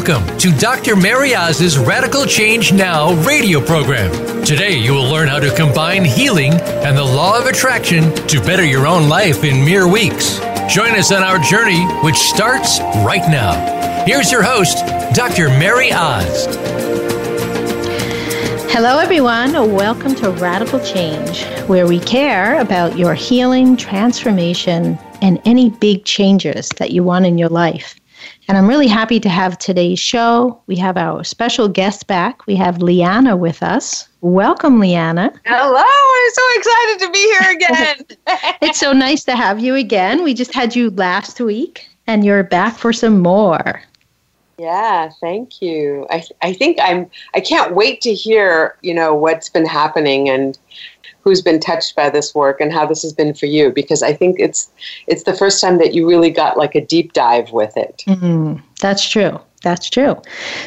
Welcome to Dr. Mary Oz's Radical Change Now radio program. Today, you will learn how to combine healing and the law of attraction to better your own life in mere weeks. Join us on our journey, which starts right now. Here's your host, Dr. Mary Oz. Hello, everyone. Welcome to Radical Change, where we care about your healing, transformation, and any big changes that you want in your life. And I'm really happy to have today's show. We have our special guest back. We have Liana with us. Welcome, Liana. Hello. I'm so excited to be here again. it's so nice to have you again. We just had you last week, and you're back for some more. Yeah, thank you. I, I think I'm I can't wait to hear, you know, what's been happening and who's been touched by this work and how this has been for you because I think it's it's the first time that you really got like a deep dive with it. Mm, that's true. That's true.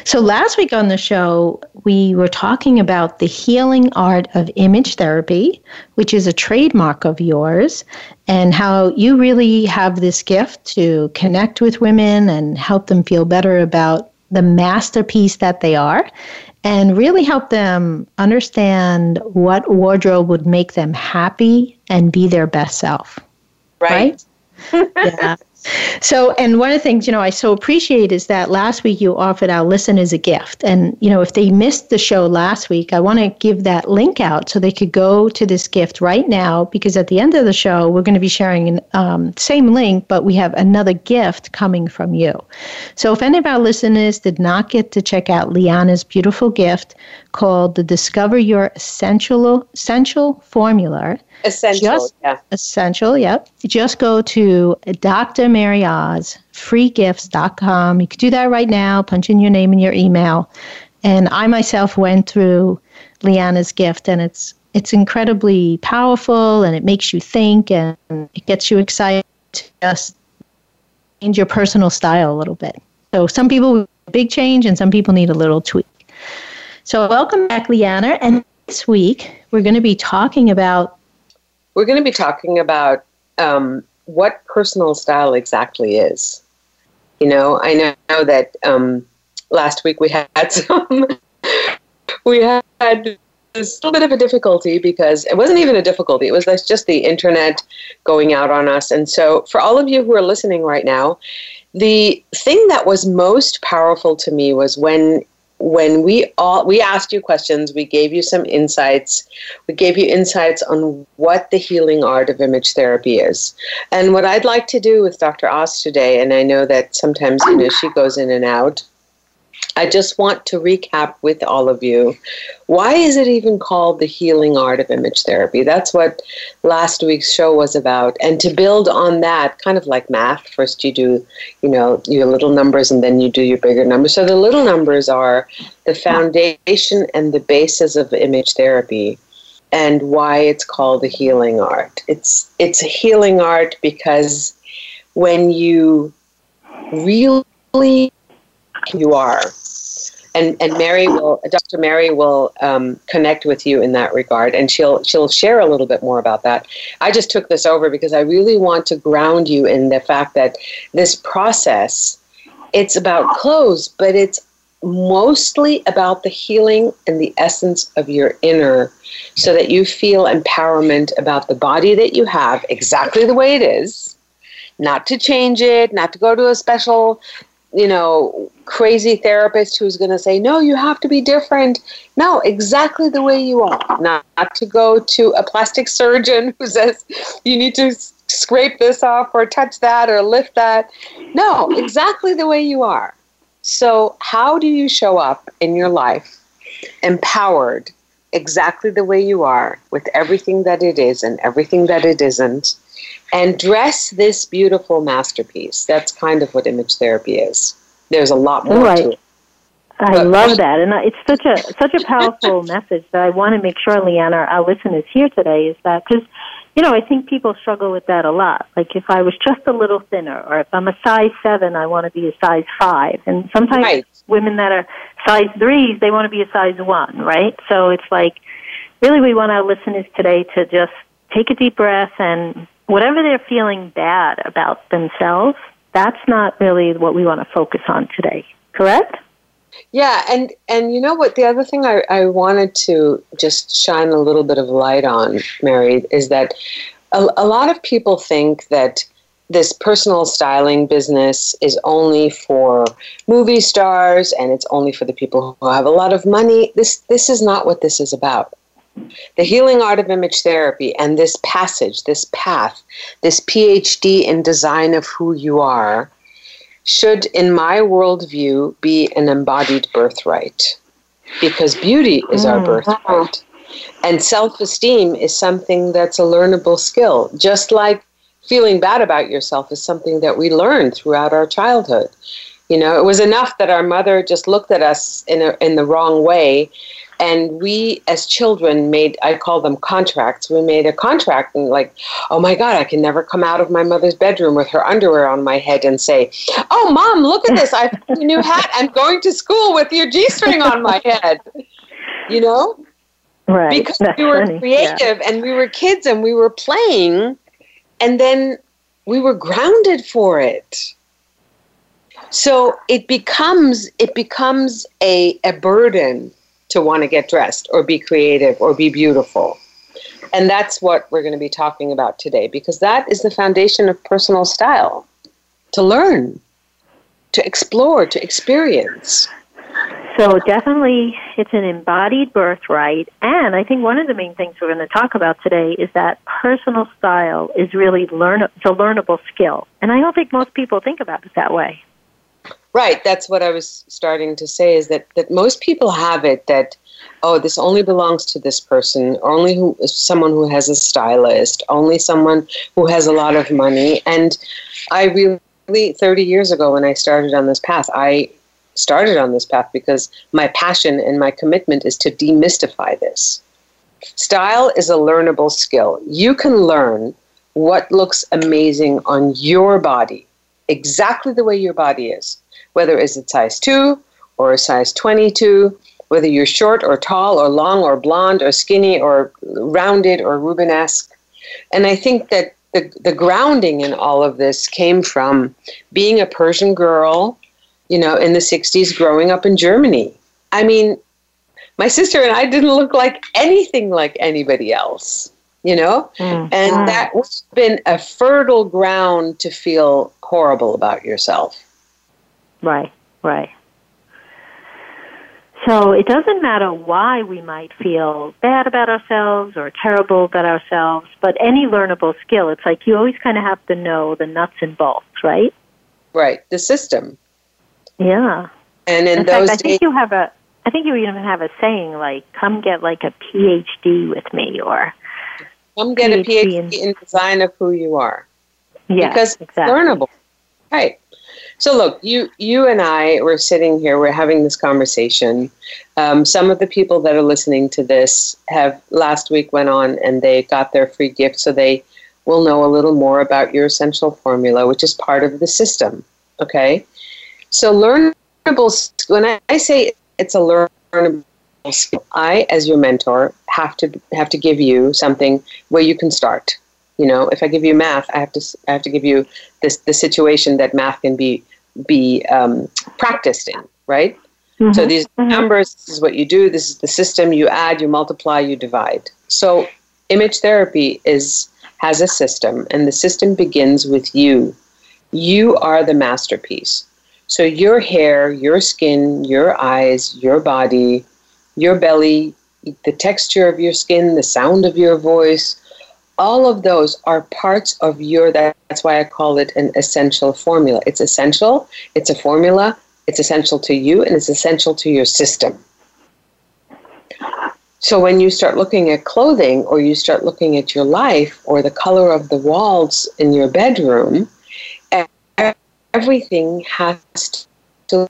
So last week on the show, we were talking about the healing art of image therapy, which is a trademark of yours, and how you really have this gift to connect with women and help them feel better about the masterpiece that they are and really help them understand what wardrobe would make them happy and be their best self. Right. right? yeah. So, and one of the things, you know, I so appreciate is that last week you offered our listeners a gift. And, you know, if they missed the show last week, I want to give that link out so they could go to this gift right now because at the end of the show, we're going to be sharing um, same link, but we have another gift coming from you. So if any of our listeners did not get to check out Liana's beautiful gift called the Discover Your Essential, Essential Formula, Essential, just, yeah. Essential, yep. Just go to Dr. Mary Oz, freegifts.com. You can do that right now, punch in your name and your email. And I myself went through Liana's gift, and it's it's incredibly powerful, and it makes you think, and it gets you excited to just change your personal style a little bit. So some people big change, and some people need a little tweak. So welcome back, Liana. And this week we're going to be talking about we're going to be talking about um, what personal style exactly is. You know, I know that um, last week we had some, we had a little bit of a difficulty because it wasn't even a difficulty. It was just the internet going out on us. And so, for all of you who are listening right now, the thing that was most powerful to me was when when we all we asked you questions we gave you some insights we gave you insights on what the healing art of image therapy is. And what i'd like to do with dr oz today and i know that sometimes you know she goes in and out I just want to recap with all of you why is it even called the healing art of image therapy? That's what last week's show was about. And to build on that, kind of like math, first you do, you know, your little numbers and then you do your bigger numbers. So the little numbers are the foundation and the basis of image therapy and why it's called the healing art. It's it's a healing art because when you really you are. And, and Mary will, Dr. Mary will um, connect with you in that regard, and she'll she'll share a little bit more about that. I just took this over because I really want to ground you in the fact that this process, it's about clothes, but it's mostly about the healing and the essence of your inner, so that you feel empowerment about the body that you have exactly the way it is, not to change it, not to go to a special you know, crazy therapist who's going to say, no, you have to be different. No, exactly the way you are. Not, not to go to a plastic surgeon who says, you need to scrape this off or touch that or lift that. No, exactly the way you are. So, how do you show up in your life empowered exactly the way you are with everything that it is and everything that it isn't? And dress this beautiful masterpiece. That's kind of what image therapy is. There's a lot more right. to it. I but love that, and it's such a such a powerful message that I want to make sure, Liana, our listeners here today is that because you know I think people struggle with that a lot. Like if I was just a little thinner, or if I'm a size seven, I want to be a size five, and sometimes right. women that are size threes, they want to be a size one, right? So it's like really we want our listeners today to just take a deep breath and whatever they're feeling bad about themselves, that's not really what we want to focus on today. Correct? Yeah, and and you know what? The other thing I, I wanted to just shine a little bit of light on, Mary, is that a, a lot of people think that this personal styling business is only for movie stars and it's only for the people who have a lot of money. This this is not what this is about. The healing art of image therapy and this passage, this path, this PhD in design of who you are should, in my worldview, be an embodied birthright. Because beauty is our mm. birthright. And self esteem is something that's a learnable skill, just like feeling bad about yourself is something that we learn throughout our childhood. You know, it was enough that our mother just looked at us in, a, in the wrong way and we as children made i call them contracts. We made a contract and like oh my god i can never come out of my mother's bedroom with her underwear on my head and say oh mom look at this. I found a new hat. I'm going to school with your g-string on my head. You know? Right. Because That's we were funny. creative yeah. and we were kids and we were playing and then we were grounded for it. So it becomes it becomes a, a burden to want to get dressed or be creative or be beautiful. And that's what we're going to be talking about today because that is the foundation of personal style to learn, to explore, to experience. So, definitely, it's an embodied birthright. And I think one of the main things we're going to talk about today is that personal style is really learn- it's a learnable skill. And I don't think most people think about it that way. Right, that's what I was starting to say is that, that most people have it that, oh, this only belongs to this person, only who, someone who has a stylist, only someone who has a lot of money. And I really, 30 years ago when I started on this path, I started on this path because my passion and my commitment is to demystify this. Style is a learnable skill. You can learn what looks amazing on your body, exactly the way your body is whether it's a size 2 or a size 22, whether you're short or tall or long or blonde or skinny or rounded or Rubenesque. And I think that the, the grounding in all of this came from being a Persian girl, you know, in the 60s, growing up in Germany. I mean, my sister and I didn't look like anything like anybody else, you know? Mm-hmm. And that's been a fertile ground to feel horrible about yourself. Right, right. So it doesn't matter why we might feel bad about ourselves or terrible about ourselves, but any learnable skill, it's like you always kind of have to know the nuts and bolts, right? Right, the system. Yeah. And in, in those fact, I think you have a I think you even have a saying like come get like a PhD with me or come get PhD a PhD in, in design of who you are. Yeah, because exactly. learnable. Right. So look, you you and I were sitting here, we're having this conversation. Um, some of the people that are listening to this have last week went on and they got their free gift, so they will know a little more about your essential formula, which is part of the system. Okay, so learnable. When I say it's a learnable skill, I, as your mentor, have to have to give you something where you can start. You know, if I give you math, I have to I have to give you this the situation that math can be be um, practiced in, right? Mm-hmm. So these mm-hmm. numbers, this is what you do. This is the system. You add, you multiply, you divide. So image therapy is has a system, and the system begins with you. You are the masterpiece. So your hair, your skin, your eyes, your body, your belly, the texture of your skin, the sound of your voice, all of those are parts of your that's why i call it an essential formula. It's essential it's a formula it's essential to you and it's essential to your system. So when you start looking at clothing or you start looking at your life or the color of the walls in your bedroom everything has to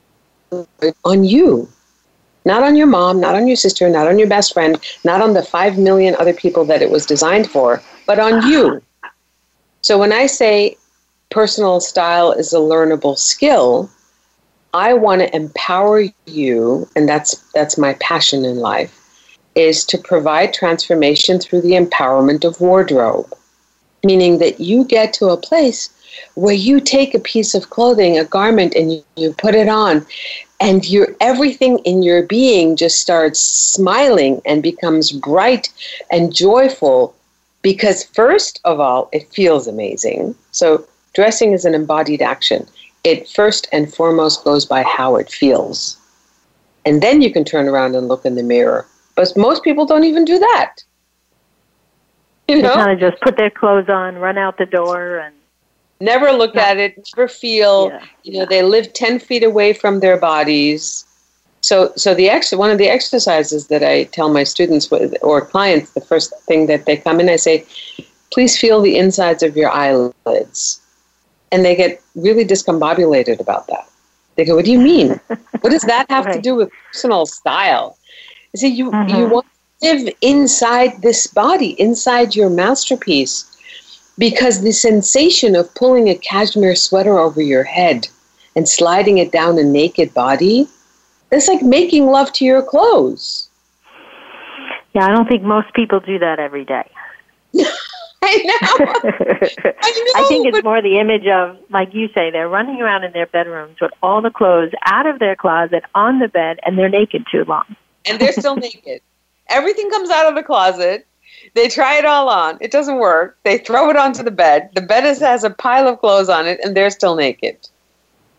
on you. Not on your mom, not on your sister, not on your best friend, not on the five million other people that it was designed for, but on you. So when I say personal style is a learnable skill, I want to empower you, and that's that's my passion in life, is to provide transformation through the empowerment of wardrobe. Meaning that you get to a place where you take a piece of clothing, a garment, and you, you put it on, and your everything in your being just starts smiling and becomes bright and joyful because first of all it feels amazing so dressing is an embodied action it first and foremost goes by how it feels and then you can turn around and look in the mirror but most people don't even do that you know? They kind of just put their clothes on, run out the door, and never look yeah. at it, never feel. Yeah. You know, they live ten feet away from their bodies. So, so the ex- one of the exercises that I tell my students with, or clients, the first thing that they come in, I say, please feel the insides of your eyelids, and they get really discombobulated about that. They go, "What do you mean? what does that have right. to do with personal style?" I say, "You mm-hmm. you want to live inside this body, inside your masterpiece. Because the sensation of pulling a cashmere sweater over your head and sliding it down a naked body, that's like making love to your clothes. Yeah, I don't think most people do that every day. I know. I know. I think it's more the image of, like you say, they're running around in their bedrooms with all the clothes out of their closet on the bed, and they're naked too long. And they're still naked. Everything comes out of the closet. They try it all on. It doesn't work. They throw it onto the bed. The bed is, has a pile of clothes on it, and they're still naked.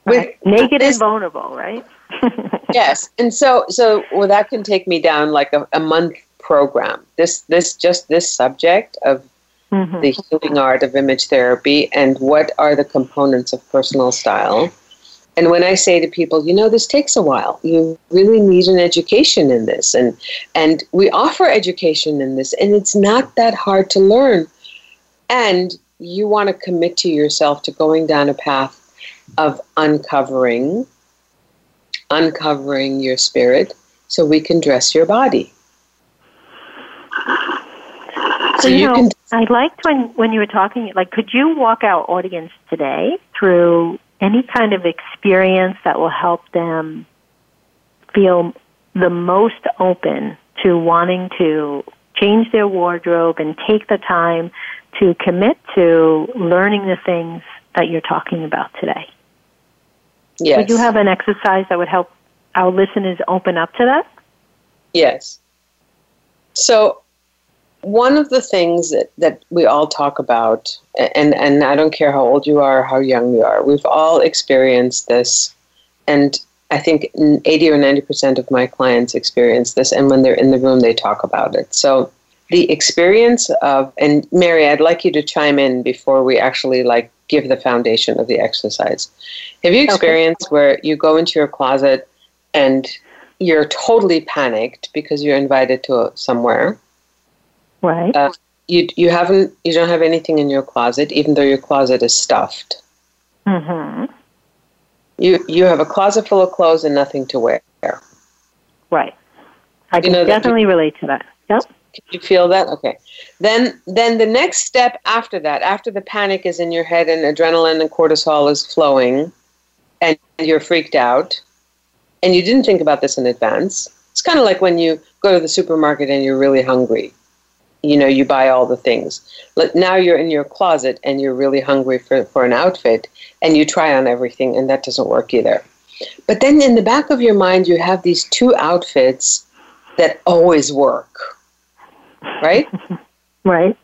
With naked this, and vulnerable, right? yes, and so so well that can take me down like a, a month program. This this just this subject of mm-hmm. the healing art of image therapy and what are the components of personal style and when I say to people, you know, this takes a while. You really need an education in this. And and we offer education in this, and it's not that hard to learn. And you want to commit to yourself to going down a path of uncovering, uncovering your spirit so we can dress your body. So you, you know, can I liked when, when you were talking, like, could you walk our audience today through any kind of experience that will help them feel the most open to wanting to change their wardrobe and take the time to commit to learning the things that you're talking about today. Yes. Would you have an exercise that would help our listeners open up to that? Yes. So one of the things that, that we all talk about, and, and I don't care how old you are, how young you are, we've all experienced this. And I think 80 or 90% of my clients experience this. And when they're in the room, they talk about it. So the experience of, and Mary, I'd like you to chime in before we actually like give the foundation of the exercise. Have you experienced okay. where you go into your closet and you're totally panicked because you're invited to somewhere? Right. Uh, you you haven't you don't have anything in your closet, even though your closet is stuffed. Mm-hmm. You you have a closet full of clothes and nothing to wear. Right. I can you know definitely you, relate to that. Yep. Can you feel that? Okay. Then then the next step after that, after the panic is in your head and adrenaline and cortisol is flowing and you're freaked out and you didn't think about this in advance. It's kind of like when you go to the supermarket and you're really hungry you know you buy all the things now you're in your closet and you're really hungry for, for an outfit and you try on everything and that doesn't work either but then in the back of your mind you have these two outfits that always work right right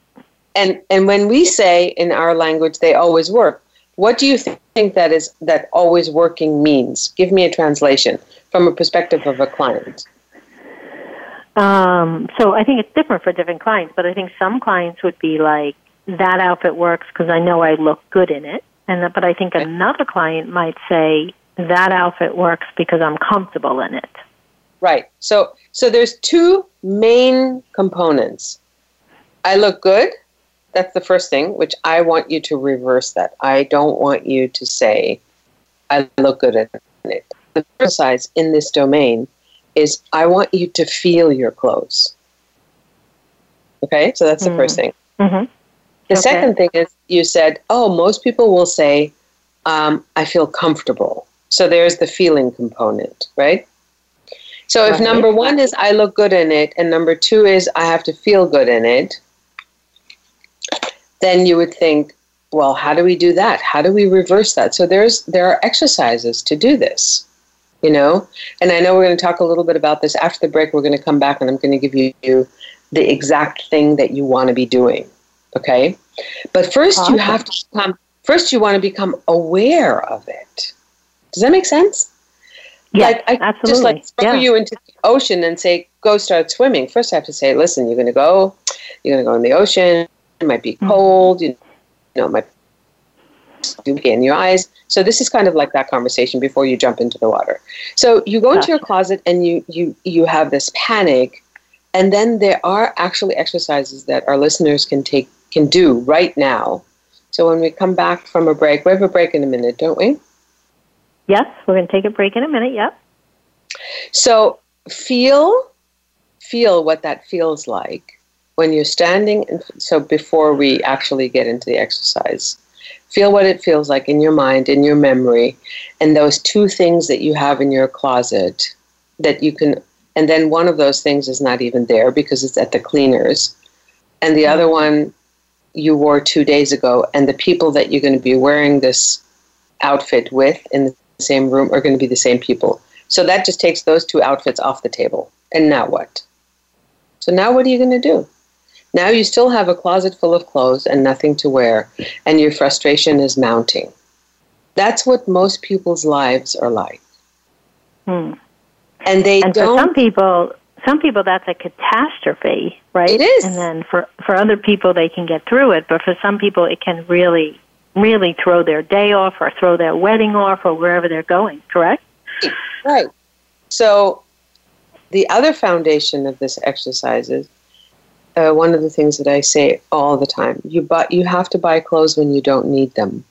and and when we say in our language they always work what do you think that is that always working means give me a translation from a perspective of a client um, so I think it's different for different clients, but I think some clients would be like, that outfit works because I know I look good in it. And but I think another client might say that outfit works because I'm comfortable in it. Right. So so there's two main components. I look good. That's the first thing, which I want you to reverse that. I don't want you to say I look good in it. The size in this domain is I want you to feel your clothes. Okay, so that's the mm first thing. Mm-hmm. The okay. second thing is you said, oh, most people will say, um, I feel comfortable. So there's the feeling component, right? So if right. number one is I look good in it, and number two is I have to feel good in it, then you would think, well, how do we do that? How do we reverse that? So there's there are exercises to do this. you know? And I know we're going to talk a little bit about this after the break. We're going to come back and I'm going to give you the exact thing that you want to be doing. Okay? But first awesome. you have to become first you want to become aware of it. Does that make sense? Yeah, like I absolutely. just like throw yeah. you into the ocean and say, go start swimming. First I have to say, listen, you're gonna go, you're gonna go in the ocean, it might be mm-hmm. cold, mm-hmm. you know, it might in your eyes. So this is kind of like that conversation before you jump into the water. So you go into your closet and you you you have this panic, and then there are actually exercises that our listeners can take can do right now. So when we come back from a break, we have a break in a minute, don't we? Yes, we're going to take a break in a minute. Yep. So feel feel what that feels like when you're standing. And so before we actually get into the exercise, Feel what it feels like in your mind, in your memory, and those two things that you have in your closet that you can, and then one of those things is not even there because it's at the cleaners. And the other one you wore two days ago, and the people that you're going to be wearing this outfit with in the same room are going to be the same people. So that just takes those two outfits off the table. And now what? So now what are you going to do? Now you still have a closet full of clothes and nothing to wear, and your frustration is mounting. That's what most people's lives are like. Hmm. And they and don't. For some people, some people that's a catastrophe, right? It is. And then for for other people, they can get through it, but for some people, it can really, really throw their day off, or throw their wedding off, or wherever they're going. Correct? Right. So, the other foundation of this exercise is uh, one of the things that I say all the time. You buy, you have to buy clothes when you don't need them.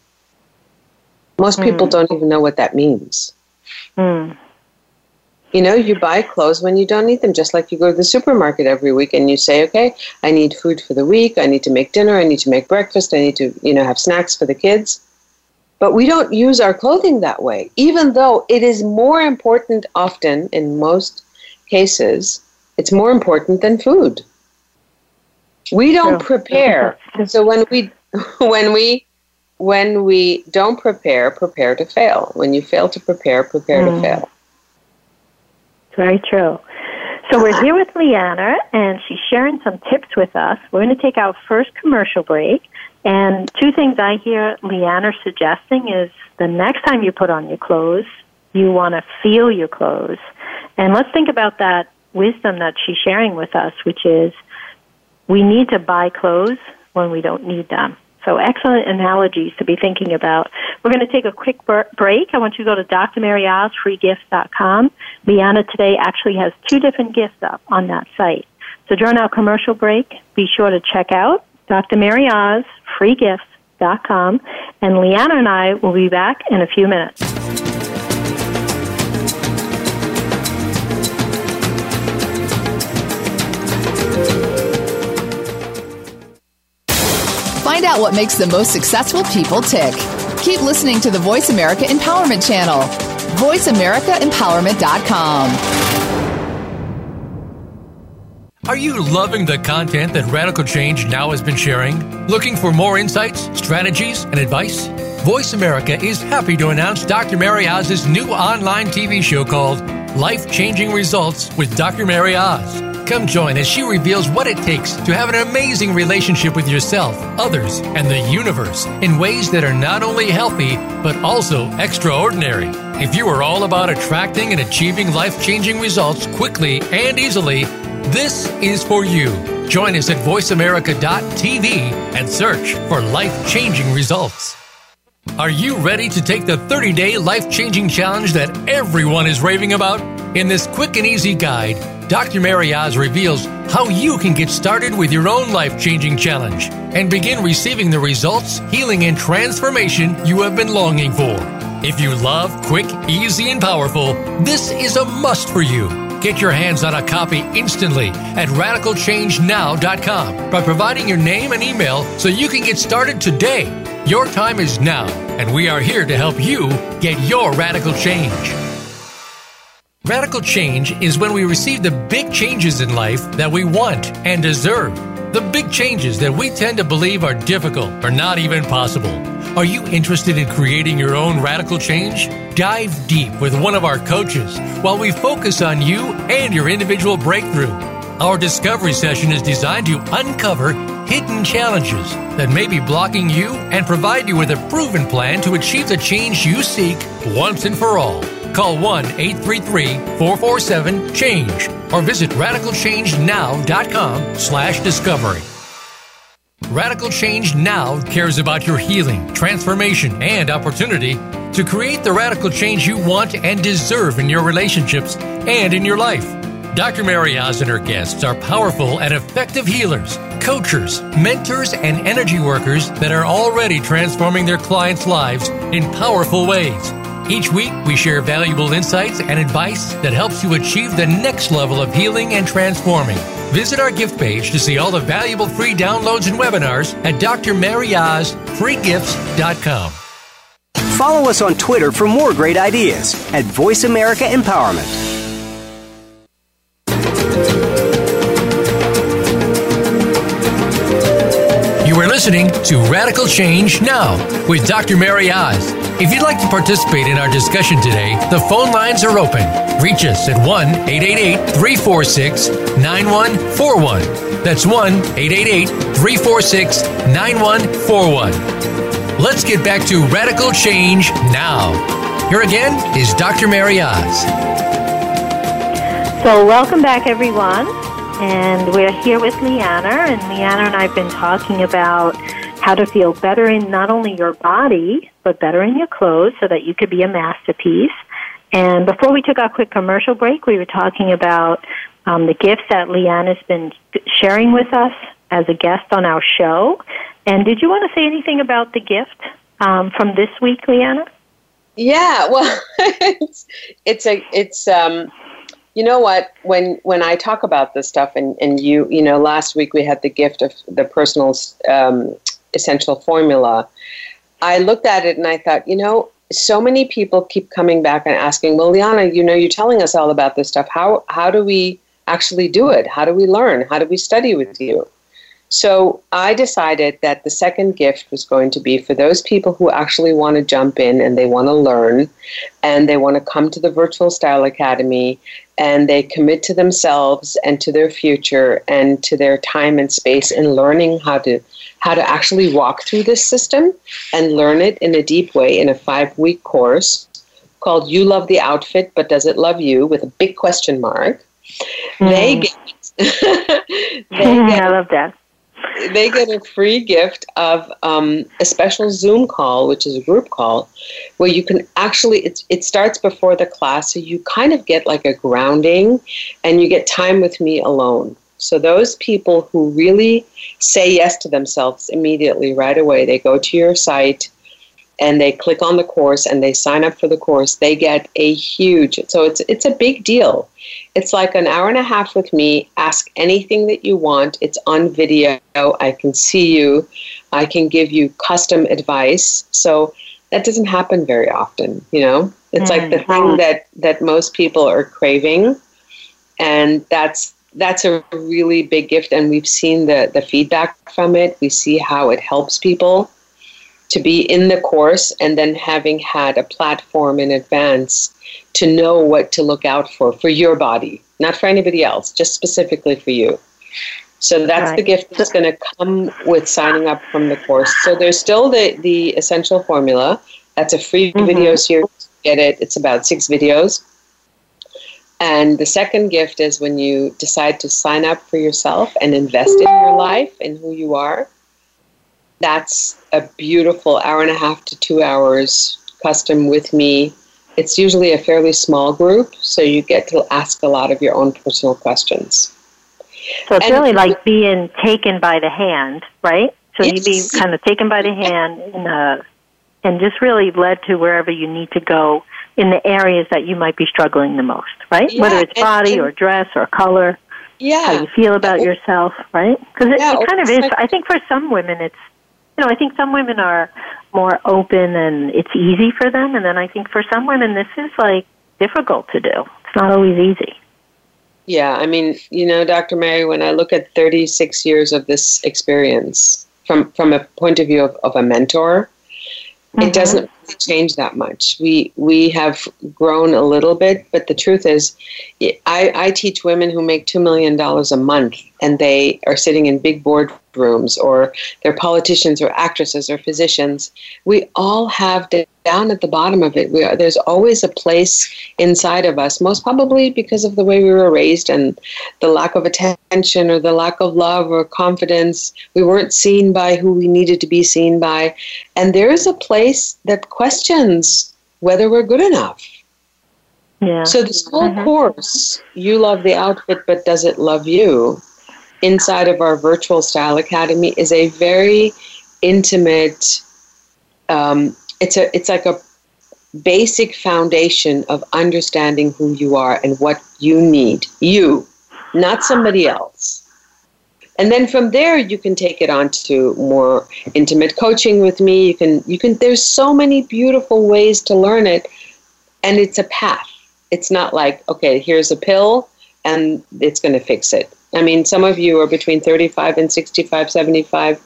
Most mm. people don't even know what that means. Mm. You know, you buy clothes when you don't need them, just like you go to the supermarket every week and you say, okay, I need food for the week, I need to make dinner, I need to make breakfast, I need to, you know, have snacks for the kids. But we don't use our clothing that way, even though it is more important often in most cases, it's more important than food. We don't prepare. so when we when we when we don't prepare, prepare to fail. When you fail to prepare, prepare mm. to fail. Very true. So we're here with Liana, and she's sharing some tips with us. We're going to take our first commercial break. And two things I hear Liana suggesting is the next time you put on your clothes, you want to feel your clothes. And let's think about that wisdom that she's sharing with us, which is we need to buy clothes when we don't need them. So excellent analogies to be thinking about. We're going to take a quick break. I want you to go to drmaryozfreegifts.com. Liana today actually has two different gifts up on that site. So during our commercial break, be sure to check out Dr. Mary Oz, freegifts.com, and Liana and I will be back in a few minutes. Find out what makes the most successful people tick. Keep listening to the Voice America Empowerment Channel. VoiceAmericaEmpowerment.com. Are you loving the content that Radical Change now has been sharing? Looking for more insights, strategies, and advice? Voice America is happy to announce Dr. Mary Oz's new online TV show called Life Changing Results with Dr. Mary Oz. Come join as she reveals what it takes to have an amazing relationship with yourself, others, and the universe in ways that are not only healthy, but also extraordinary. If you are all about attracting and achieving life changing results quickly and easily, this is for you. Join us at voiceamerica.tv and search for life changing results. Are you ready to take the 30 day life changing challenge that everyone is raving about? In this quick and easy guide, Dr. Mary Oz reveals how you can get started with your own life changing challenge and begin receiving the results, healing, and transformation you have been longing for. If you love quick, easy, and powerful, this is a must for you. Get your hands on a copy instantly at radicalchangenow.com by providing your name and email so you can get started today. Your time is now, and we are here to help you get your radical change. Radical change is when we receive the big changes in life that we want and deserve. The big changes that we tend to believe are difficult or not even possible. Are you interested in creating your own radical change? Dive deep with one of our coaches while we focus on you and your individual breakthrough. Our discovery session is designed to uncover hidden challenges that may be blocking you and provide you with a proven plan to achieve the change you seek once and for all. Call 1 833 447 CHANGE or visit radicalchangenow.com slash discovery. Radical Change Now cares about your healing, transformation, and opportunity to create the radical change you want and deserve in your relationships and in your life. Dr. Mary Oz and her guests are powerful and effective healers, coaches, mentors, and energy workers that are already transforming their clients' lives in powerful ways. Each week, we share valuable insights and advice that helps you achieve the next level of healing and transforming. Visit our gift page to see all the valuable free downloads and webinars at drmaryozfreegifts.com. Follow us on Twitter for more great ideas at Voice America Empowerment. Listening to Radical Change Now with Dr. Mary Oz. If you'd like to participate in our discussion today, the phone lines are open. Reach us at 1 888 346 9141. That's 1 888 346 9141. Let's get back to radical change now. Here again is Dr. Mary Oz. So, welcome back, everyone. And we're here with Liana, and Liana and I have been talking about how to feel better in not only your body, but better in your clothes so that you could be a masterpiece. And before we took our quick commercial break, we were talking about um, the gifts that Liana's been sharing with us as a guest on our show. And did you want to say anything about the gift um, from this week, Liana? Yeah, well, it's, it's a it's um, you know what when when I talk about this stuff and and you you know last week we had the gift of the personal um, essential formula. I looked at it and I thought, you know, so many people keep coming back and asking, well, Liana, you know, you're telling us all about this stuff. How how do we actually do it? How do we learn? How do we study with you? So I decided that the second gift was going to be for those people who actually want to jump in and they want to learn and they want to come to the Virtual Style Academy and they commit to themselves and to their future and to their time and space in learning how to how to actually walk through this system and learn it in a deep way in a five week course called You Love the Outfit, but Does It Love You? with a big question mark. Mm. They get, they get, I love that. They get a free gift of um, a special Zoom call, which is a group call, where you can actually, it, it starts before the class, so you kind of get like a grounding and you get time with me alone. So those people who really say yes to themselves immediately right away, they go to your site and they click on the course and they sign up for the course, they get a huge so it's it's a big deal. It's like an hour and a half with me. Ask anything that you want. It's on video. I can see you. I can give you custom advice. So that doesn't happen very often, you know? It's mm-hmm. like the thing mm-hmm. that that most people are craving and that's that's a really big gift and we've seen the, the feedback from it we see how it helps people to be in the course and then having had a platform in advance to know what to look out for for your body not for anybody else just specifically for you so that's right. the gift that's going to come with signing up from the course so there's still the, the essential formula that's a free mm-hmm. video series get it it's about six videos and the second gift is when you decide to sign up for yourself and invest in your life and who you are. That's a beautiful hour and a half to two hours custom with me. It's usually a fairly small group, so you get to ask a lot of your own personal questions. So it's and really like being taken by the hand, right? So you'd be kind of taken by the hand and, uh, and just really led to wherever you need to go in the areas that you might be struggling the most, right? Yeah, Whether it's body and, or dress or color. Yeah. How you feel about yourself, right? Because it, yeah, it kind of is. I think for some women, it's, you know, I think some women are more open and it's easy for them. And then I think for some women, this is like difficult to do. It's not always easy. Yeah, I mean, you know, Dr. Mary, when I look at 36 years of this experience from, from a point of view of, of a mentor, Mm-hmm. It doesn't really change that much. We we have grown a little bit, but the truth is, I, I teach women who make two million dollars a month, and they are sitting in big boardrooms, or they're politicians, or actresses, or physicians. We all have down at the bottom of it. We are, there's always a place inside of us, most probably because of the way we were raised and the lack of attention, or the lack of love or confidence. We weren't seen by who we needed to be seen by, and there is a place that questions whether we're good enough. Yeah. So this whole mm-hmm. course, you love the outfit, but does it love you? Inside of our virtual style academy is a very intimate. Um, it's a it's like a basic foundation of understanding who you are and what you need. You, not somebody else. And then from there you can take it on to more intimate coaching with me. You can you can there's so many beautiful ways to learn it and it's a path. It's not like, okay, here's a pill and it's going to fix it. I mean, some of you are between 35 and 65, 75.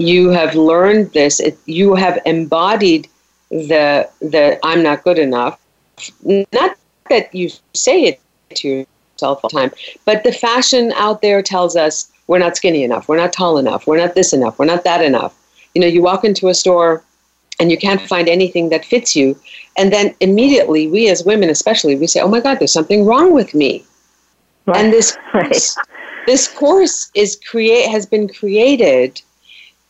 You have learned this. It, you have embodied the the I'm not good enough. Not that you say it to yourself all the time, but the fashion out there tells us we're not skinny enough, we're not tall enough, we're not this enough, we're not that enough. You know, you walk into a store and you can't find anything that fits you, and then immediately we as women especially we say, "Oh my god, there's something wrong with me." Right. And this course, this course is create has been created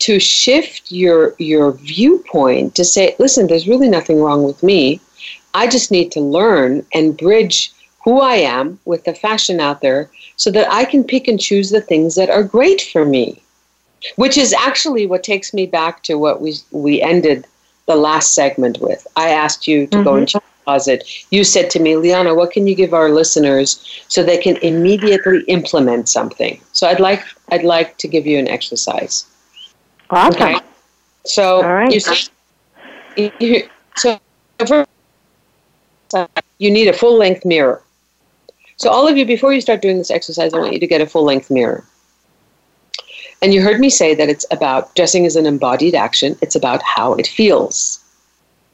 to shift your your viewpoint to say, "Listen, there's really nothing wrong with me. I just need to learn and bridge who I am with the fashion out there so that I can pick and choose the things that are great for me. Which is actually what takes me back to what we we ended the last segment with. I asked you to mm-hmm. go into your closet. You said to me, Liana, what can you give our listeners so they can immediately implement something? So I'd like I'd like to give you an exercise. Awesome. Okay. So you see, you, so uh, you need a full length mirror. So, all of you, before you start doing this exercise, I want you to get a full length mirror. And you heard me say that it's about dressing as an embodied action, it's about how it feels.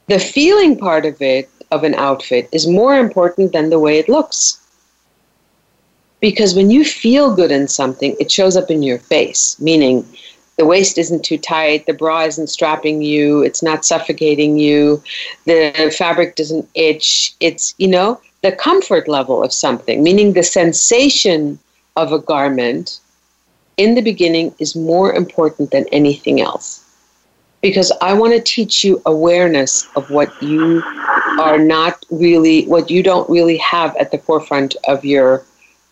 The feeling part of it, of an outfit, is more important than the way it looks. Because when you feel good in something, it shows up in your face, meaning the waist isn't too tight, the bra isn't strapping you, it's not suffocating you, the fabric doesn't itch. It's, you know, the comfort level of something, meaning the sensation of a garment in the beginning is more important than anything else. Because I want to teach you awareness of what you are not really, what you don't really have at the forefront of your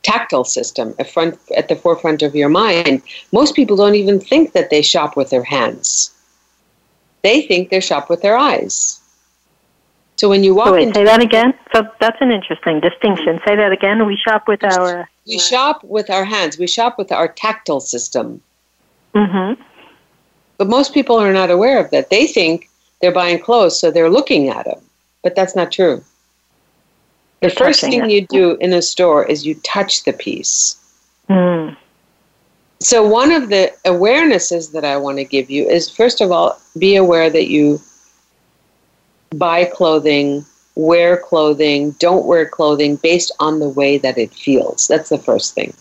tactile system, at, front, at the forefront of your mind. Most people don't even think that they shop with their hands, they think they shop with their eyes. So when you walk, so wait, say that again. So that's an interesting distinction. Say that again. We shop with our. We shop with our hands. We shop with our tactile system. Mm-hmm. But most people are not aware of that. They think they're buying clothes, so they're looking at them. But that's not true. The first thing it. you do in a store is you touch the piece. Mm. So one of the awarenesses that I want to give you is first of all, be aware that you buy clothing, wear clothing, don't wear clothing based on the way that it feels. That's the first thing.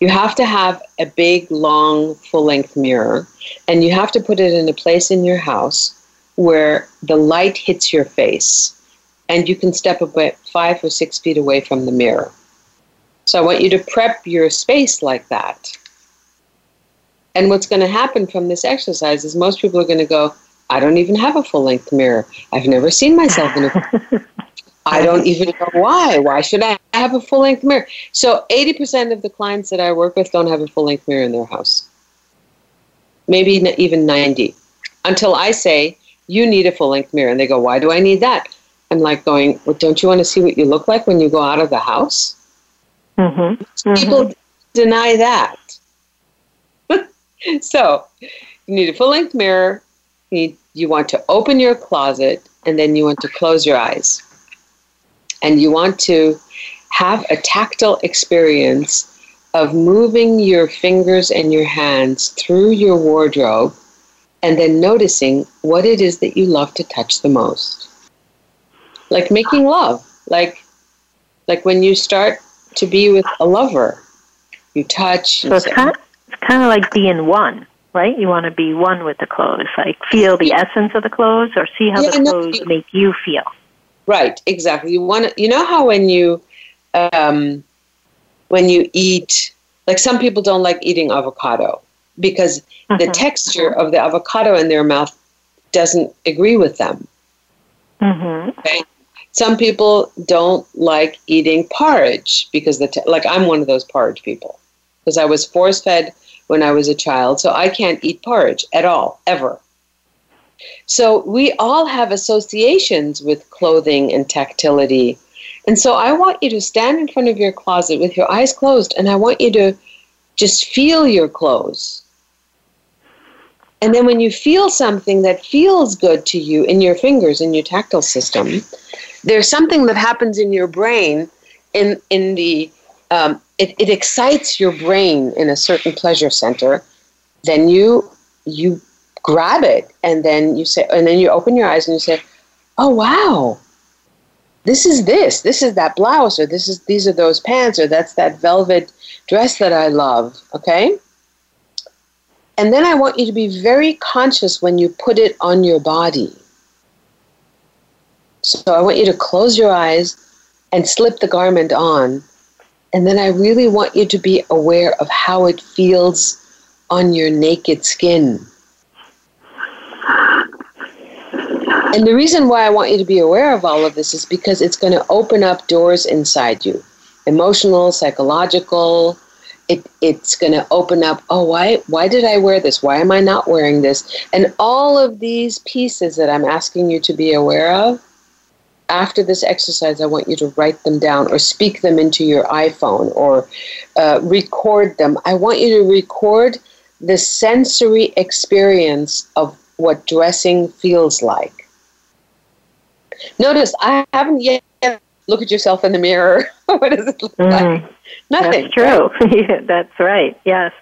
You have to have a big, long, full length mirror, and you have to put it in a place in your house where the light hits your face and you can step about five or six feet away from the mirror. So I want you to prep your space like that. And what's going to happen from this exercise is most people are going to go, I don't even have a full length mirror. I've never seen myself in a. I don't even know why. Why should I have a full length mirror? So 80% of the clients that I work with don't have a full length mirror in their house. Maybe even 90. Until I say, you need a full length mirror. And they go, why do I need that? I'm like going, well, don't you want to see what you look like when you go out of the house? Mm-hmm. Mm-hmm. People deny that. so you need a full length mirror need you want to open your closet and then you want to close your eyes. And you want to have a tactile experience of moving your fingers and your hands through your wardrobe and then noticing what it is that you love to touch the most. Like making love, like like when you start to be with a lover, you touch. So it's kind, of, it's kind of like being one, right? You want to be one with the clothes, like feel the essence of the clothes, or see how yeah, the clothes no, make you feel. Right, exactly. You want to, you know how when you um, when you eat, like some people don't like eating avocado because mm-hmm. the texture of the avocado in their mouth doesn't agree with them. Mm-hmm. Okay. Some people don't like eating porridge because the te- like I'm one of those porridge people because I was force fed when I was a child, so I can't eat porridge at all ever. So we all have associations with clothing and tactility. And so I want you to stand in front of your closet with your eyes closed and I want you to just feel your clothes. And then when you feel something that feels good to you in your fingers, in your tactile system, there's something that happens in your brain in, in the, um, it, it excites your brain in a certain pleasure center. Then you, you grab it and then you say, and then you open your eyes and you say, oh, wow, this is this, this is that blouse, or this is, these are those pants, or that's that velvet dress that I love. Okay? And then I want you to be very conscious when you put it on your body. So I want you to close your eyes and slip the garment on. And then I really want you to be aware of how it feels on your naked skin. And the reason why I want you to be aware of all of this is because it's going to open up doors inside you emotional, psychological, it, it's going to open up oh why why did i wear this why am i not wearing this and all of these pieces that i'm asking you to be aware of after this exercise i want you to write them down or speak them into your iphone or uh, record them i want you to record the sensory experience of what dressing feels like notice i haven't yet look at yourself in the mirror. what does it look mm. like? Nothing. That's true. Right? That's right. Yes.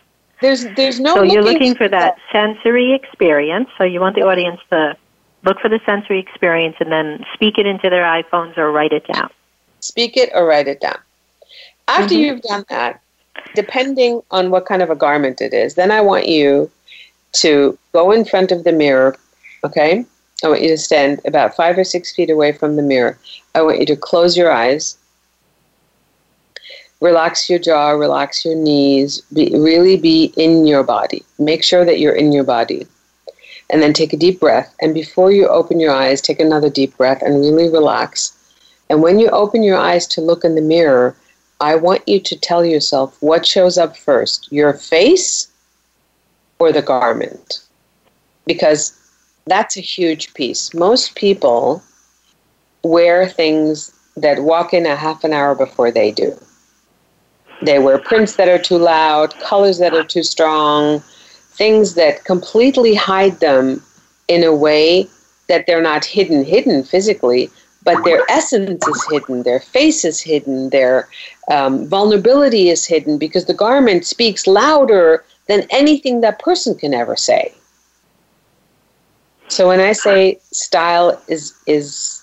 There's there's no. So looking you're looking for that sensory experience. So you want the audience to look for the sensory experience and then speak it into their iPhones or write it down. Speak it or write it down. After mm-hmm. you've done that, depending on what kind of a garment it is, then I want you to go in front of the mirror, okay? I want you to stand about five or six feet away from the mirror. I want you to close your eyes, relax your jaw, relax your knees, be, really be in your body. Make sure that you're in your body. And then take a deep breath. And before you open your eyes, take another deep breath and really relax. And when you open your eyes to look in the mirror, I want you to tell yourself what shows up first your face or the garment. Because that's a huge piece. Most people wear things that walk in a half an hour before they do. They wear prints that are too loud, colors that are too strong, things that completely hide them in a way that they're not hidden, hidden physically, but their essence is hidden, their face is hidden, their um, vulnerability is hidden because the garment speaks louder than anything that person can ever say. So when I say style is is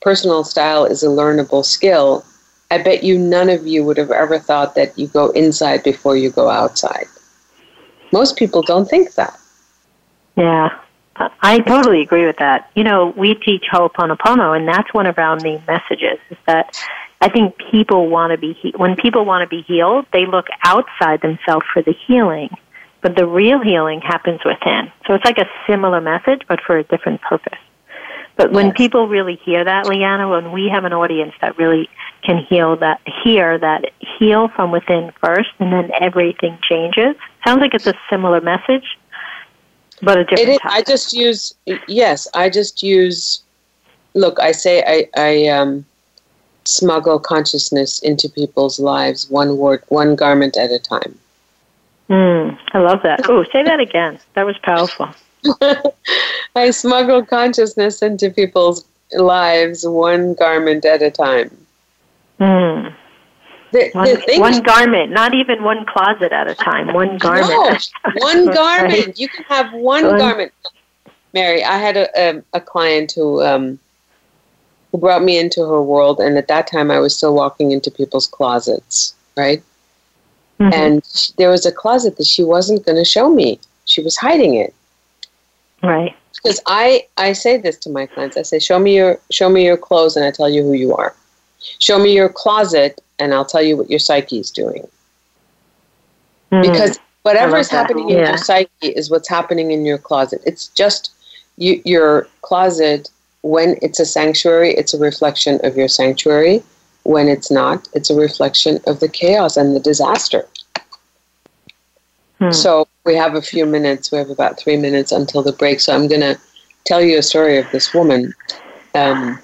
personal style is a learnable skill, I bet you none of you would have ever thought that you go inside before you go outside. Most people don't think that. Yeah, I totally agree with that. You know, we teach Ho'oponopono, and that's one of our main messages is that I think people want to be, he- when people want to be healed, they look outside themselves for the healing but the real healing happens within. So it's like a similar message, but for a different purpose. But when yes. people really hear that, Liana, when we have an audience that really can heal that, hear that, heal from within first, and then everything changes. Sounds like it's a similar message, but a different. It is, I just use yes. I just use. Look, I say I I um, smuggle consciousness into people's lives, one word, one garment at a time. Mm, I love that. Oh, say that again. That was powerful. I smuggle consciousness into people's lives one garment at a time. Mm. The, one, the one garment, not even one closet at a time. One garment. No, one garment. Right. You can have one, one, garment. Mary, I had a, a, a client who um, who brought me into her world, and at that time I was still walking into people's closets, right? Mm-hmm. And she, there was a closet that she wasn't going to show me. She was hiding it. Right. Because I I say this to my clients. I say, show me your show me your clothes, and I tell you who you are. Show me your closet, and I'll tell you what your psyche is doing. Mm-hmm. Because whatever is happening yeah. in your psyche is what's happening in your closet. It's just you, your closet when it's a sanctuary, it's a reflection of your sanctuary. When it's not, it's a reflection of the chaos and the disaster. Hmm. So we have a few minutes. We have about three minutes until the break. So I'm going to tell you a story of this woman. Um,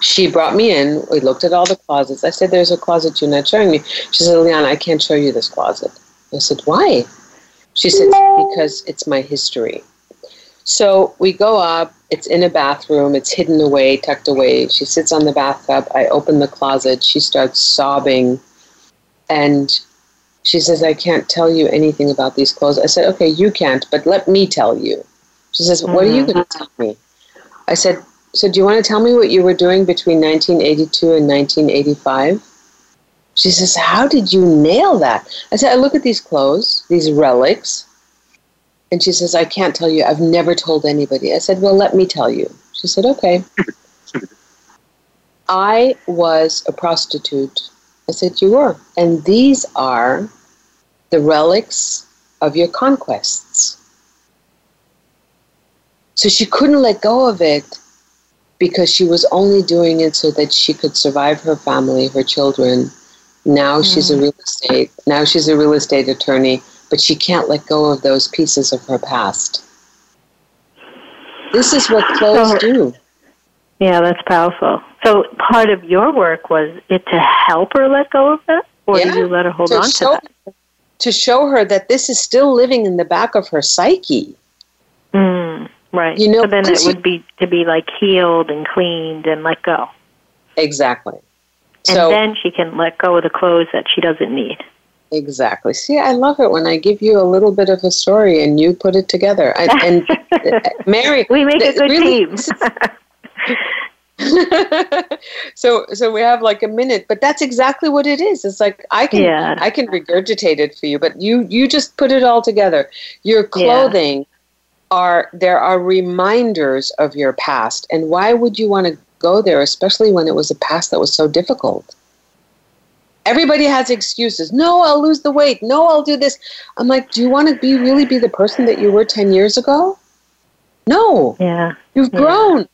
she brought me in. We looked at all the closets. I said, There's a closet you're not showing me. She said, Liana, I can't show you this closet. I said, Why? She said, Because it's my history. So we go up. It's in a bathroom. It's hidden away, tucked away. She sits on the bathtub. I open the closet. She starts sobbing. And she says, I can't tell you anything about these clothes. I said, Okay, you can't, but let me tell you. She says, What are you mm-hmm. going to tell me? I said, So do you want to tell me what you were doing between 1982 and 1985? She says, How did you nail that? I said, I look at these clothes, these relics, and she says, I can't tell you. I've never told anybody. I said, Well, let me tell you. She said, Okay. I was a prostitute. I said, You were. And these are the relics of your conquests. So she couldn't let go of it because she was only doing it so that she could survive her family, her children. Now mm. she's a mm. real estate. Now she's a real estate attorney but she can't let go of those pieces of her past. This is what clothes so, do. Yeah, that's powerful. So part of your work was it to help her let go of that, or yeah, did you let her hold to on show, to that? To show her that this is still living in the back of her psyche. Mm, right. You know, so then it would be to be like healed and cleaned and let go. Exactly. And so, then she can let go of the clothes that she doesn't need. Exactly. See, I love it when I give you a little bit of a story and you put it together. I, and uh, Mary, we make a good really, team. so, so we have like a minute, but that's exactly what it is. It's like I can, yeah. I can regurgitate it for you, but you, you just put it all together. Your clothing. Are there are reminders of your past, and why would you want to go there, especially when it was a past that was so difficult? everybody has excuses. No, I'll lose the weight. No, I'll do this. I'm like, do you want to be really be the person that you were 10 years ago? No. Yeah. You've yeah. grown.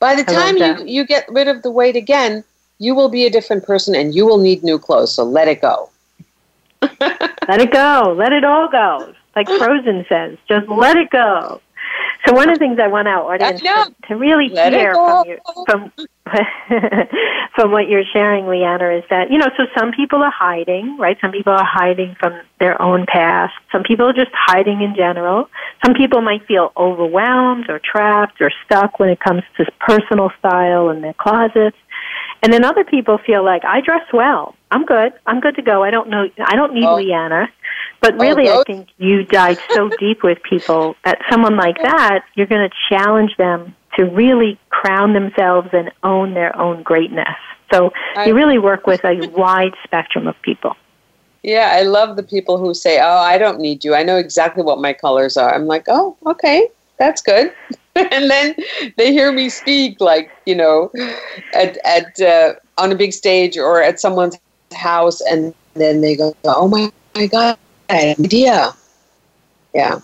By the time you, you get rid of the weight again, you will be a different person and you will need new clothes. So let it go. let it go. Let it all go. Like Frozen says, just let it go. So one of the things I want our audience to, to, really Let hear from you from from what you're sharing, Liana, is that you know, so some people are hiding, right? Some people are hiding from their own past. Some people are just hiding in general. Some people might feel overwhelmed or trapped or stuck when it comes to personal style in their closets. And then other people feel like I dress well. I'm good. I'm good to go. I don't know. I don't need oh. Liana. But really, I think you dive so deep with people that someone like that, you're going to challenge them to really crown themselves and own their own greatness. So you really work with a wide spectrum of people. Yeah, I love the people who say, "Oh, I don't need you. I know exactly what my colors are." I'm like, "Oh, okay, that's good." and then they hear me speak, like you know, at at uh, on a big stage or at someone's house, and then they go, "Oh my, my god, idea. Yeah,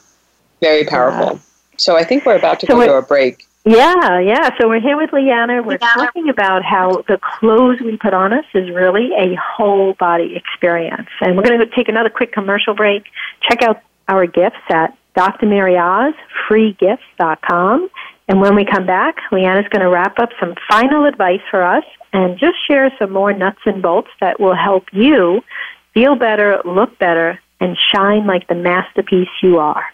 very powerful. Yeah. So I think we're about to so go to a break. Yeah, yeah. So we're here with Liana. We're Liana. talking about how the clothes we put on us is really a whole body experience. And we're going to take another quick commercial break. Check out our gifts at Dr. Mary Oz, freegifts.com. And when we come back, Liana's going to wrap up some final advice for us and just share some more nuts and bolts that will help you feel better, look better, and shine like the masterpiece you are.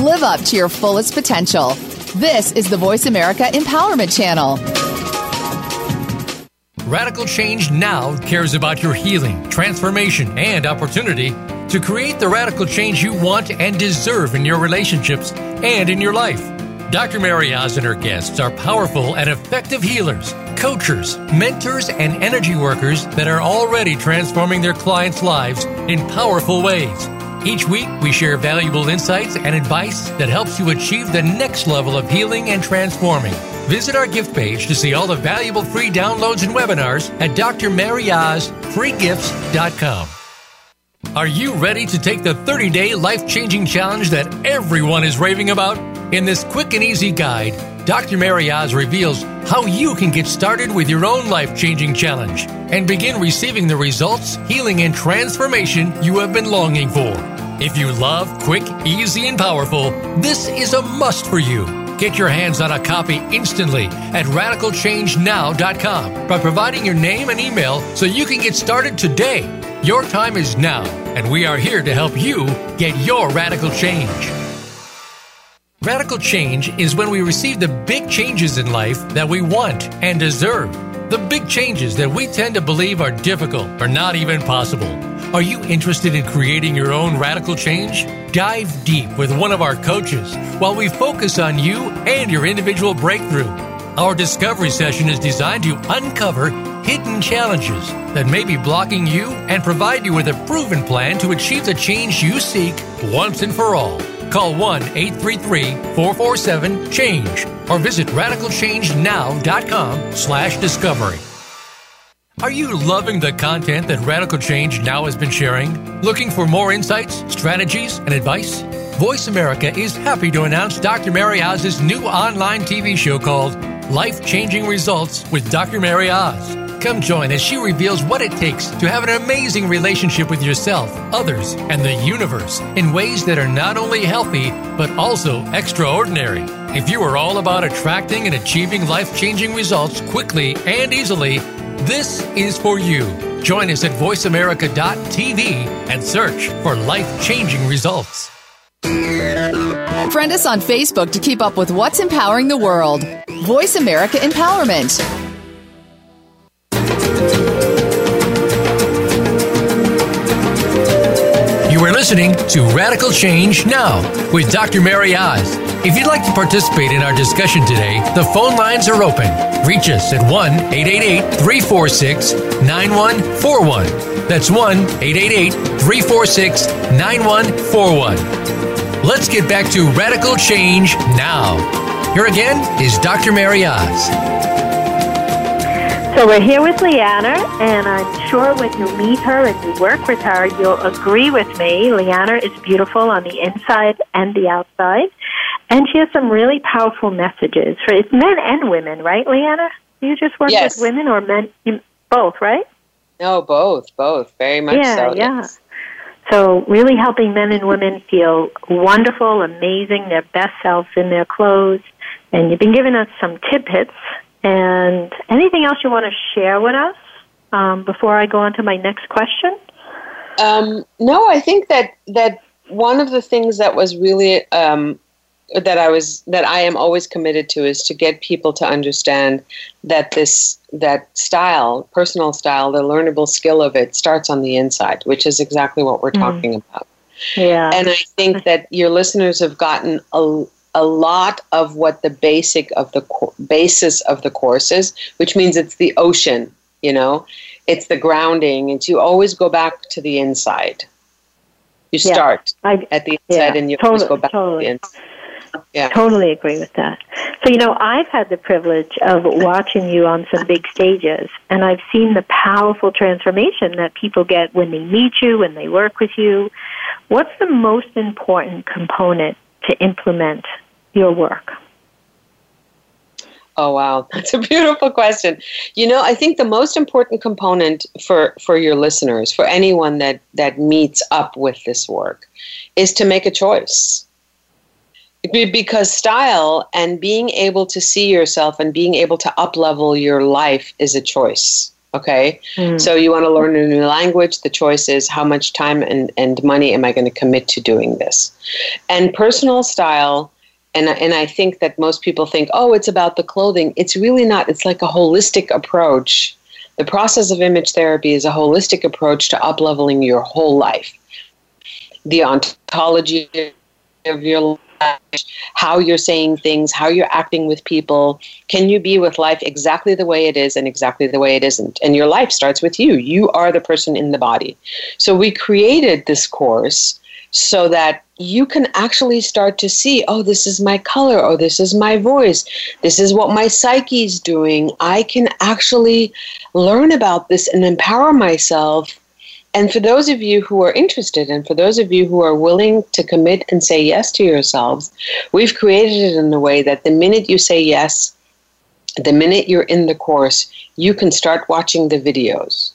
Live up to your fullest potential. This is the Voice America Empowerment Channel. Radical Change Now cares about your healing, transformation, and opportunity to create the radical change you want and deserve in your relationships and in your life. Dr. Mary Oz and her guests are powerful and effective healers, coaches, mentors, and energy workers that are already transforming their clients' lives in powerful ways. Each week, we share valuable insights and advice that helps you achieve the next level of healing and transforming. Visit our gift page to see all the valuable free downloads and webinars at drmaryozfreegifts.com. Are you ready to take the 30 day life changing challenge that everyone is raving about? In this quick and easy guide, Dr. Mary Oz reveals how you can get started with your own life changing challenge and begin receiving the results, healing, and transformation you have been longing for. If you love quick, easy, and powerful, this is a must for you. Get your hands on a copy instantly at radicalchangenow.com by providing your name and email so you can get started today. Your time is now, and we are here to help you get your radical change. Radical change is when we receive the big changes in life that we want and deserve. The big changes that we tend to believe are difficult or not even possible. Are you interested in creating your own radical change? Dive deep with one of our coaches while we focus on you and your individual breakthrough. Our discovery session is designed to uncover hidden challenges that may be blocking you and provide you with a proven plan to achieve the change you seek once and for all. Call 1 833 447 CHANGE or visit radicalchangenow.com slash discovery. Are you loving the content that Radical Change Now has been sharing? Looking for more insights, strategies, and advice? Voice America is happy to announce Dr. Mary Oz's new online TV show called Life Changing Results with Dr. Mary Oz. Come join as she reveals what it takes to have an amazing relationship with yourself, others, and the universe in ways that are not only healthy, but also extraordinary. If you are all about attracting and achieving life changing results quickly and easily, this is for you. Join us at voiceamerica.tv and search for life changing results. Friend us on Facebook to keep up with what's empowering the world. Voice America Empowerment. You are listening to Radical Change Now with Dr. Mary Oz. If you'd like to participate in our discussion today, the phone lines are open. Reach us at 1 888 346 9141. That's 1 888 346 9141. Let's get back to Radical Change Now. Here again is Dr. Mary Oz. So we're here with Liana, and I'm sure when you meet her and you work with her, you'll agree with me. Liana is beautiful on the inside and the outside, and she has some really powerful messages for it's men and women, right, Liana? Do you just work Yes. with women or men? You, both, right? No, both, both, very much yeah, so. yeah. yes. So really helping men and women feel wonderful, amazing, their best selves in their clothes. And you've been giving us some tidbits. And anything else you want to share with us um, before I go on to my next question? Um, no, I think that that one of the things that was really um, that I was that I am always committed to is to get people to understand that this that style, personal style, the learnable skill of it starts on the inside, which is exactly what we're Mm. talking about. Yeah. And I think that your listeners have gotten a, a lot of what the basic of the co- basis of the course is, which means it's the ocean, you know, it's the grounding. It's you always go back to the inside. You Yeah. start I at the inside Yeah, and you always totally, go back totally. to the inside. Yeah. Totally agree with that. So, you know, I've had the privilege of watching you on some big stages, and I've seen the powerful transformation that people get when they meet you, when they work with you. What's the most important component to implement your work? Oh wow, that's a beautiful question. You know, I think the most important component for for your listeners, for anyone that that meets up with this work, is to make a choice. Because style and being able to see yourself and being able to uplevel your life is a choice. Okay, hmm. so you want to learn a new language. The choice is how much time and, and money am I going to commit to doing this? And personal style and and I think that most people think, oh, it's about the clothing. It's really not. It's like a holistic approach The process of image therapy is a holistic approach to upleveling your whole life. The ontology of your how you're saying things, how you're acting with people. Can you be with life exactly the way it is and exactly the way it isn't? And your life starts with you. You are the person in the body. So we created this course so that you can actually start to see oh this is my color or this is my voice this is what my psyche is doing i can actually learn about this and empower myself and for those of you who are interested and for those of you who are willing to commit and say yes to yourselves we've created it in a way that the minute you say yes the minute you're in the course you can start watching the videos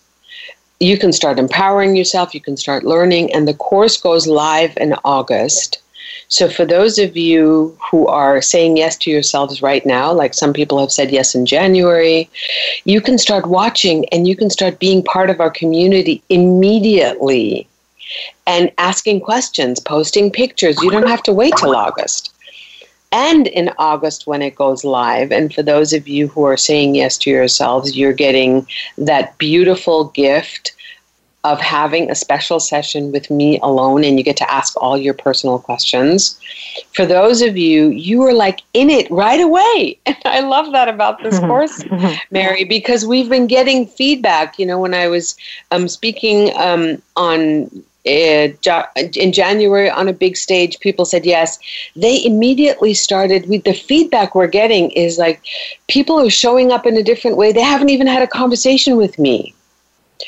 you can start empowering yourself, you can start learning, and the course goes live in August. So, for those of you who are saying yes to yourselves right now, like some people have said yes in January, you can start watching and you can start being part of our community immediately and asking questions, posting pictures. You don't have to wait till August and in August when it goes live. And for those of you who are saying yes to yourselves, you're getting that beautiful gift of having a special session with me alone and you get to ask all your personal questions. For those of you, you are like in it right away. And I love that about this course, Mary, because we've been getting feedback. You know, when I was um, speaking um, on in January on a big stage, people said yes. They immediately started with the feedback we're getting is like people are showing up in a different way. They haven't even had a conversation with me.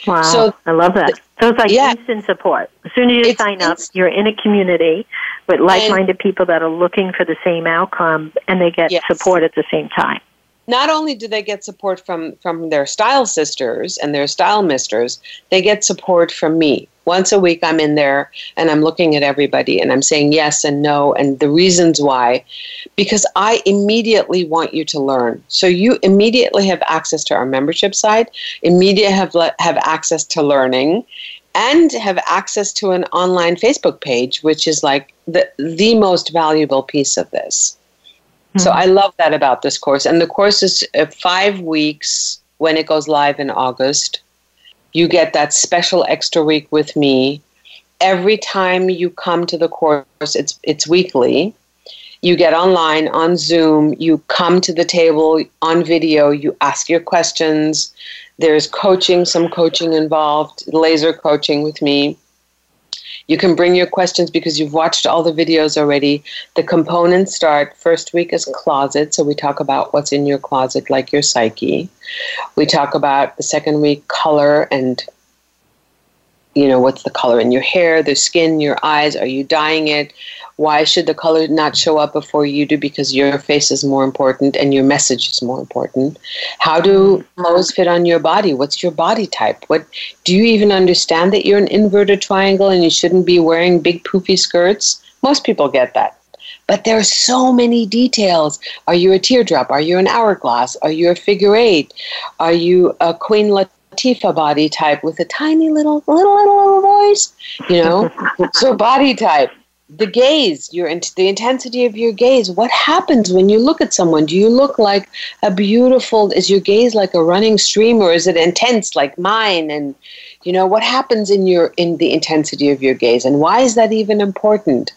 Wow. So, I love that. So it's like yeah. instant support. As soon as you it's sign up, you're in a community with like minded people that are looking for the same outcome and they get yes. support at the same time not only do they get support from from their style sisters and their style misters they get support from me once a week i'm in there and i'm looking at everybody and i'm saying yes and no and the reasons why because i immediately want you to learn so you immediately have access to our membership site immediately have le- have access to learning and have access to an online facebook page which is like the the most valuable piece of this so I love that about this course. And the course is uh, five weeks when it goes live in August. You get that special extra week with me. Every time you come to the course, it's it's weekly. You get online on Zoom, you come to the table on video, you ask your questions. There's coaching, some coaching involved, laser coaching with me. You can bring your questions because you've watched all the videos already. The components start first week is closet, so we talk about what's in your closet, like your psyche. We talk about the second week color and you know what's the color in your hair, the skin, your eyes. Are you dyeing it? Why should the color not show up before you do? Because your face is more important and your message is more important. How do clothes fit on your body? What's your body type? What do you even understand that you're an inverted triangle and you shouldn't be wearing big poofy skirts? Most people get that. But there are so many details. Are you a teardrop? Are you an hourglass? Are you a figure eight? Are you a Queen Latifah body type with a tiny little, little, little, little voice? You know? so body type the gaze, your the intensity of your gaze. What happens when you look at someone? Do you look like a beautiful? Is your gaze like a running stream, or is it intense like mine? And you know what happens in your in the intensity of your gaze, and why is that even important?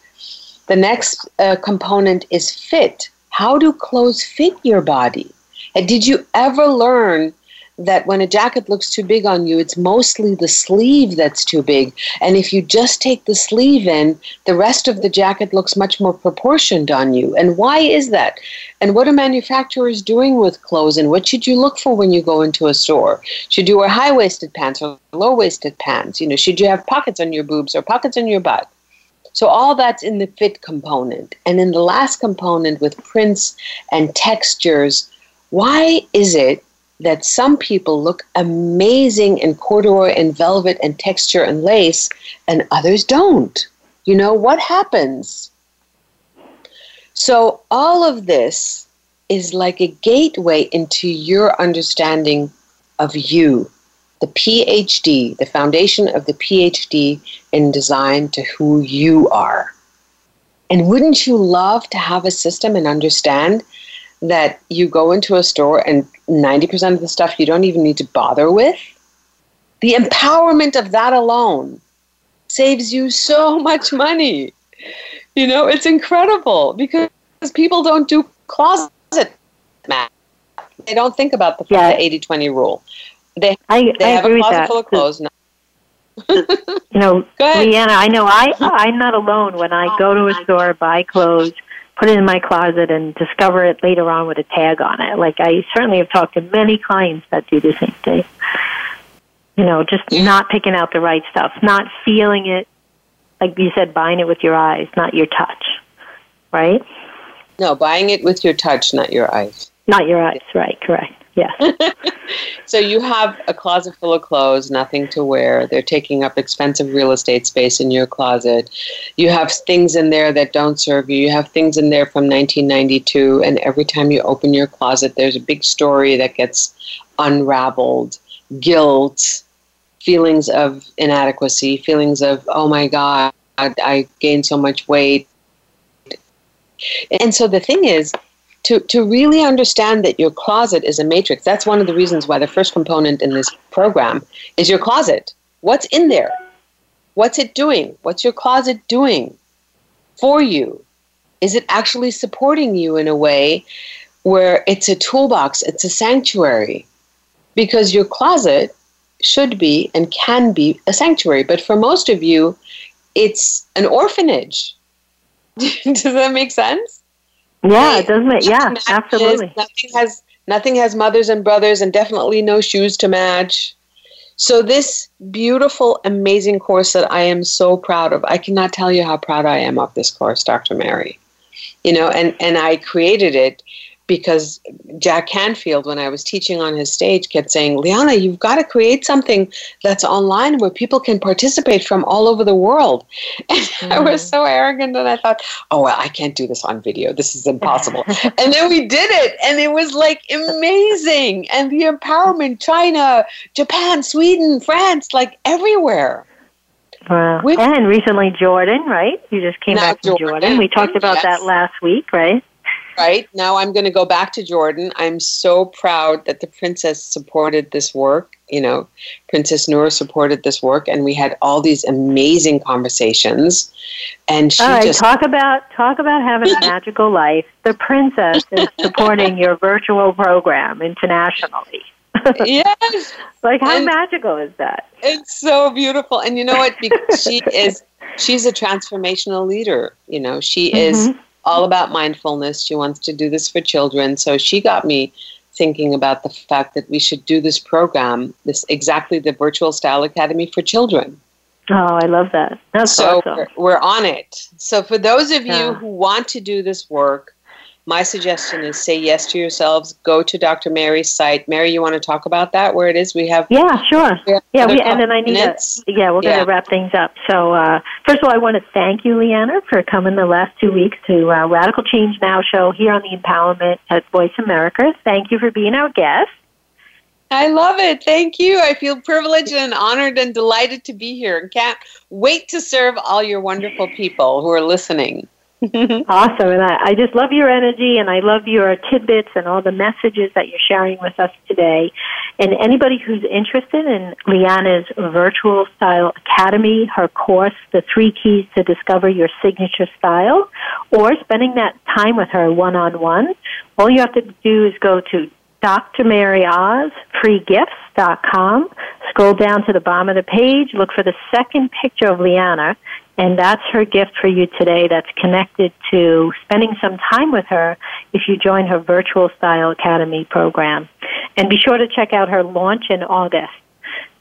The next uh, component is fit. How do clothes fit your body? And did you ever learn that when a jacket looks too big on you, it's mostly the sleeve that's too big. And if you just take the sleeve in, the rest of the jacket looks much more proportioned on you. And why is that? And what are manufacturers doing with clothes? And what should you look for when you go into a store? Should you wear high waisted pants or low waisted pants? You know, should you have pockets on your boobs or pockets on your butt? So all that's in the fit component. And in the last component with prints and textures, why is it that some people look amazing in corduroy and velvet and texture and lace, and others don't. You know, what happens? So, all of this is like a gateway into your understanding of you, the PhD, the foundation of the PhD in design to who you are. And wouldn't you love to have a system and understand that you go into a store and 90% of the stuff you don't even need to bother with? The empowerment of that alone saves you so much money. You know, it's incredible because people don't do closet math. They don't think about the, Yeah. 80 20 rule. They, I, they I have agree a with closet that. full of clothes. No. You know, Go ahead. Liana, I know I I'm not alone when I go to a store, buy clothes, put it in my closet, and discover it later on with a tag on it. Like I certainly have talked to many clients that do the same thing. You know, just not picking out the right stuff, not feeling it, like you said, buying it with your eyes, not your touch, right? No, buying it with your touch, not your eyes. Not your eyes, right? Correct. Yes. So you have a closet full of clothes, nothing to wear. They're taking up expensive real estate space in your closet. You have things in there that don't serve you. You have things in there from 1992, and every time you open your closet, there's a big story that gets unraveled. Guilt, feelings of inadequacy, feelings of, oh my God, I gained so much weight. And so the thing is, to, to really understand that your closet is a matrix, that's one of the reasons why the first component in this program is your closet. What's in there? What's it doing? What's your closet doing for you? Is it actually supporting you in a way where it's a toolbox, it's a sanctuary? Because your closet should be and can be a sanctuary, but for most of you, it's an orphanage. Does that make sense? Yeah, it doesn't it yeah, Matches, absolutely. Nothing has nothing has mothers and brothers, and definitely no shoes to match. So this beautiful, amazing course that I am so proud of. I cannot tell you how proud I am of this course, Dr. Mary. You know, and and I created it because Jack Canfield, when I was teaching on his stage, kept saying, Liana, you've got to create something that's online where people can participate from all over the world. And I was mm-hmm. so arrogant and I thought, oh, well, I can't do this on video. This is impossible. and then we did it and it was like amazing. And the empowerment, China, Japan, Sweden, France, like everywhere. Wow. With- and recently Jordan, right? You just came back from Jordan, Jordan. We talked about yes. that last week, right? Right now, I'm going to go back to Jordan. I'm so proud that the princess supported this work. You know, Princess Noor supported this work, and we had all these amazing conversations. And she All right, just talk about talk about having a magical life. The princess is supporting your virtual program internationally. yes, Like how And- magical is that? it's so beautiful. And you know what? Because she is, she's a transformational leader. You know, she is Mhm. All about mindfulness. She wants to do this for children. So she got me thinking about the fact that we should do this program, this exactly the Virtual Style Academy for children. Oh, I love that. That's so awesome. we're, we're on it. So for those of you who want to do this work, my suggestion is say yes to yourselves. Go to Dr. Mary's site. Mary, you want to talk about that? Where it is? We have Yeah, sure. we have Yeah, we, and then I need to, yeah, we're going Yeah. to wrap things up. So, uh, first of all, I want to thank you, Liana, for coming the last two weeks to uh, Radical Change Now show here on the Empowerment at Voice America. Thank you for being our guest. I love it. Thank you. I feel privileged and honored and delighted to be here and can't wait to serve all your wonderful people who are listening. Awesome. And I, I just love your energy and I love your tidbits and all the messages that you're sharing with us today. And anybody who's interested in Liana's Virtual Style Academy, her course, The Three Keys to Discover Your Signature Style, or spending that time with her one on one, all you have to do is go to Dr. Mary Oz, freegifts.com. Scroll down to the bottom of the page, look for the second picture of Liana, and that's her gift for you today that's connected to spending some time with her if you join her Virtual Style Academy program. And be sure to check out her launch in August.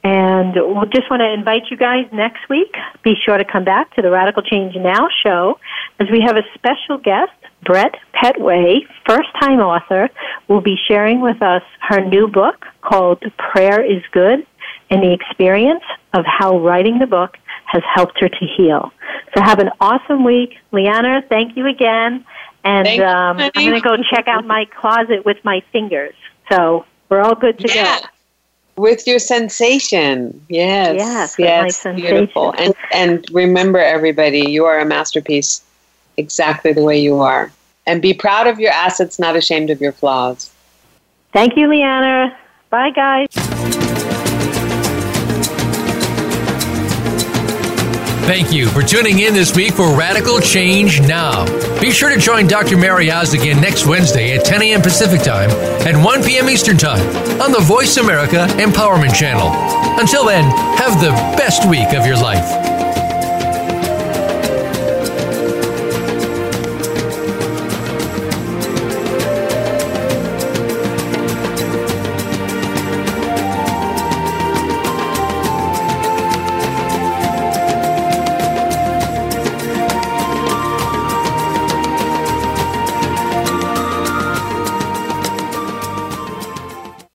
And we just want to invite you guys next week. Be sure to come back to the Radical Change Now show as we have a special guest, Brett Petway, first time author, will be sharing with us her new book called Prayer is Good and the experience of how writing the book has helped her to heal. So have an awesome week. Liana, thank you again. And Thank you, um, I'm going to go check out my closet with my fingers. So we're all good to Yeah. go. With your sensation. Yes. Yes, with my yes. Beautiful. And and remember everybody, you are a masterpiece exactly the way you are. And be proud of your assets, not ashamed of your flaws. Thank you, Liana. Bye, guys. Thank you for tuning in this week for Radical Change Now. Be sure to join Dr. Mary Oz again next Wednesday at 10 a.m. Pacific Time and 1 p.m. Eastern Time on the Voice America Empowerment Channel. Until then, have the best week of your life.